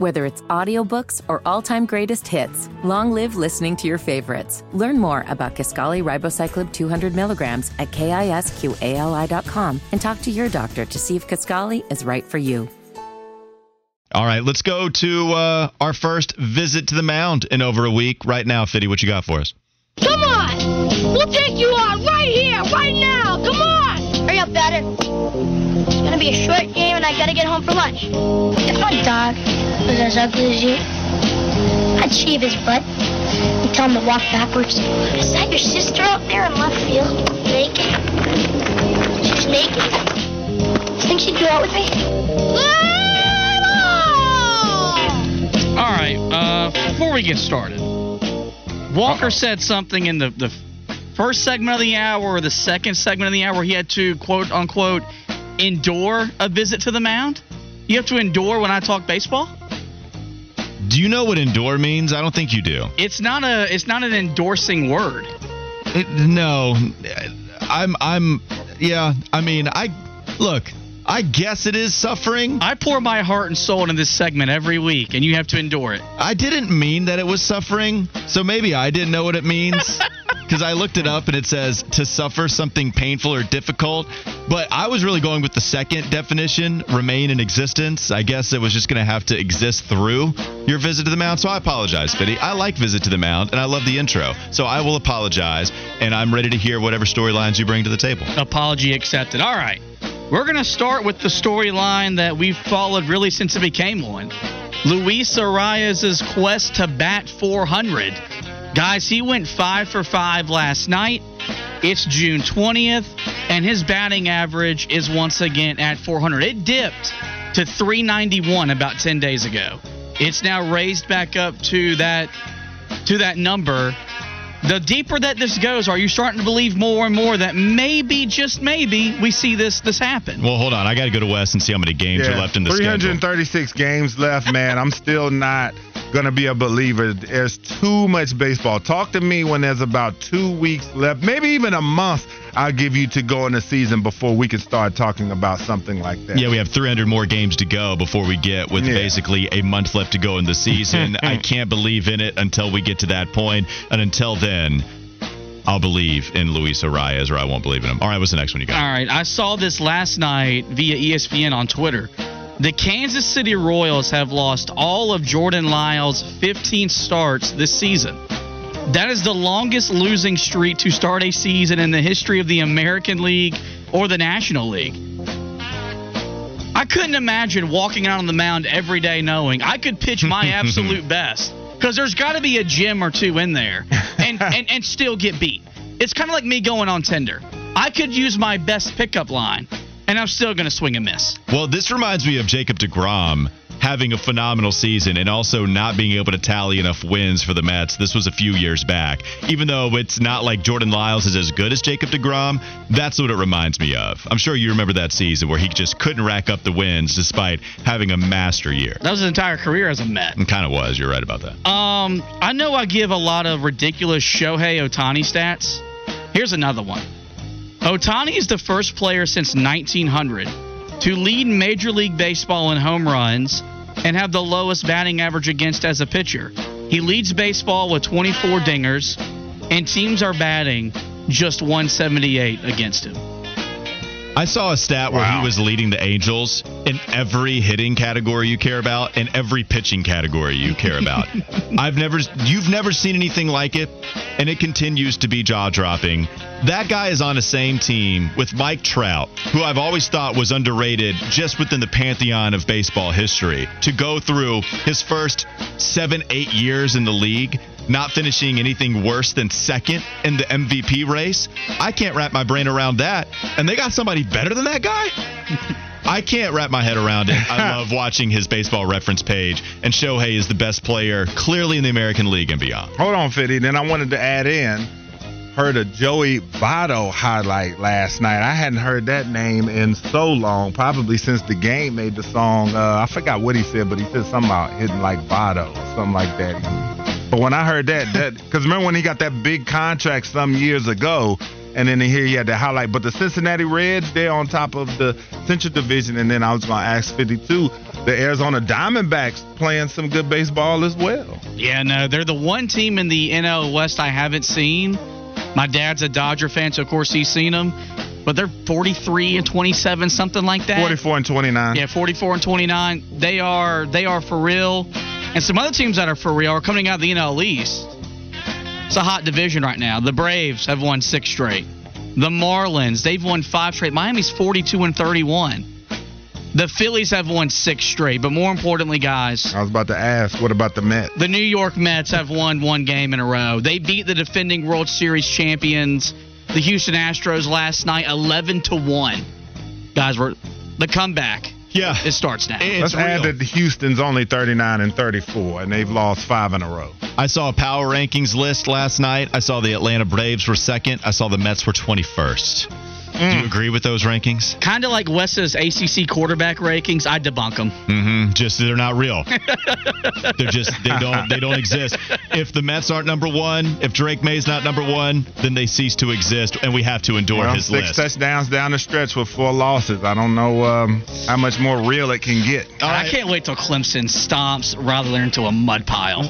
Whether it's audiobooks or all-time greatest hits, long live listening to your favorites. Learn more about Kisqali Ribociclib 200 milligrams at kisqali.com and talk to your doctor to see if Kisqali is right for you. All right, let's go to uh, our first visit to the mound in over a week. Right now, Fitty, what you got for us? Come on! We'll take you on right here, right now! Come on! Hurry up, batter. It's gonna be a short game and I gotta get home for lunch. If my dog was as ugly as you, I'd shave his butt and tell him to walk backwards. Is that your sister out there in left field? Naked? She's naked? You think she'd go out with me? All right, uh, before we get started, Walker Uh-oh. said something in the, the first segment of the hour or the second segment of the hour he had to, quote unquote, endure a visit to the mound. You have to endure when I talk baseball? Do you know what endure means? I don't think you do. It's not a it's not an endorsing word. It, no. I'm I'm yeah, I mean, I look, I guess it is suffering. I pour my heart and soul into this segment every week, and you have to endure it. I didn't mean that it was suffering, so maybe I didn't know what it means. Because I looked it up and it says to suffer something painful or difficult. But I was really going with the second definition, remain in existence. I guess it was just going to have to exist through your visit to the mound. So I apologize, Fitty. I like Visit to the Mound and I love the intro. So I will apologize and I'm ready to hear whatever storylines you bring to the table. Apology accepted. All right. We're going to start with the storyline that we've followed really since it became one. Luis Arraez's quest to bat 400. Guys, he went 5 for 5 last night. It's June 20th, and his batting average is once again at 400. It dipped to 391 about 10 days ago. It's now raised back up to that to that number the deeper that this goes, are you starting to believe more and more that maybe, just maybe, we see this this happen? Well, hold on. I got to go to Wes and see how many games yeah, are left in the 336 schedule. games left, man. I'm still not going to be a believer. There's too much baseball. Talk to me when there's about two weeks left, maybe even a month. I'll give you to go in the season before we can start talking about something like that. Yeah, we have 300 more games to go before we get with yeah. basically a month left to go in the season. I can't believe in it until we get to that point, and until then. I'll believe in Luis Arraez or I won't believe in him. All right, what's the next one you got? All right, I saw this last night via ESPN on Twitter. The Kansas City Royals have lost all of Jordan Lyles' 15 starts this season. That is the longest losing streak to start a season in the history of the American League or the National League. I couldn't imagine walking out on the mound every day knowing I could pitch my absolute best because there's got to be a gym or two in there and, and, and still get beat. It's kind of like me going on Tinder. I could use my best pickup line and I'm still going to swing a miss. Well, this reminds me of Jacob DeGrom having a phenomenal season and also not being able to tally enough wins for the Mets. This was a few years back. Even though it's not like Jordan Lyles is as good as Jacob DeGrom, that's what it reminds me of. I'm sure you remember that season where he just couldn't rack up the wins despite having a master year. That was his entire career as a Met. It kind of was. You're right about that. Um, I know I give a lot of ridiculous Shohei Ohtani stats. Here's another one. Ohtani is the first player since 1900 to lead Major League Baseball in home runs and have the lowest batting average against as a pitcher. He leads baseball with 24 dingers, and teams are batting just 178 against him. I saw a stat where wow. he was leading the Angels in every hitting category you care about and every pitching category you care about. I've never you've never seen anything like it and it continues to be jaw-dropping. That guy is on the same team with Mike Trout, who I've always thought was underrated just within the pantheon of baseball history. To go through his first 7-8 years in the league not finishing anything worse than second in the MVP race. I can't wrap my brain around that. And they got somebody better than that guy? I can't wrap my head around it. I love watching his baseball reference page, and Shohei is the best player clearly in the American League and beyond. Hold on, Fitty. Then I wanted to add in heard a Joey Votto highlight last night. I hadn't heard that name in so long, probably since the game made the song. Uh, I forgot what he said, but he said something about hitting like Votto, something like that. But when I heard that, that because remember when he got that big contract some years ago, And then here he had the highlight. But the Cincinnati Reds, they're on top of the Central Division. And then I was going to ask 52, the Arizona Diamondbacks playing some good baseball as well. Yeah, no, they're the one team in the NL West I haven't seen. My dad's a Dodger fan, so of course he's seen them. But they're 43 and 27, something like that. 44 and 29. Yeah, 44 and 29. They are they are for real. And some other teams that are for real are coming out of the NL East. It's a hot division right now. The Braves have won six straight. The Marlins, they've won five straight. Miami's 42 and 31. The Phillies have won six straight, but more importantly, guys, I was about to ask, what about the Mets? the New York Mets have won one game in a row. They beat the defending World Series champions, the Houston Astros, last night, 11 to one. Guys, we're the comeback. Yeah. It starts now. It's Let's add real. that Houston's only 39 and 34, and they've lost five in a row. I saw a power rankings list last night. I saw the Atlanta Braves were second. I saw the Mets were 21st. Do you agree with those rankings? Kind of like Wes's ACC quarterback rankings. I debunk them. Mm-hmm. Just they're not real. they're just they don't they don't exist. If the Mets aren't number one, if Drake Maye's not number one, then they cease to exist, and we have to endure Well, his six list. touchdowns down the stretch with four losses. I don't know um, how much more real it can get. All I right. can't wait till Clemson stomps Raleigh into a mud pile.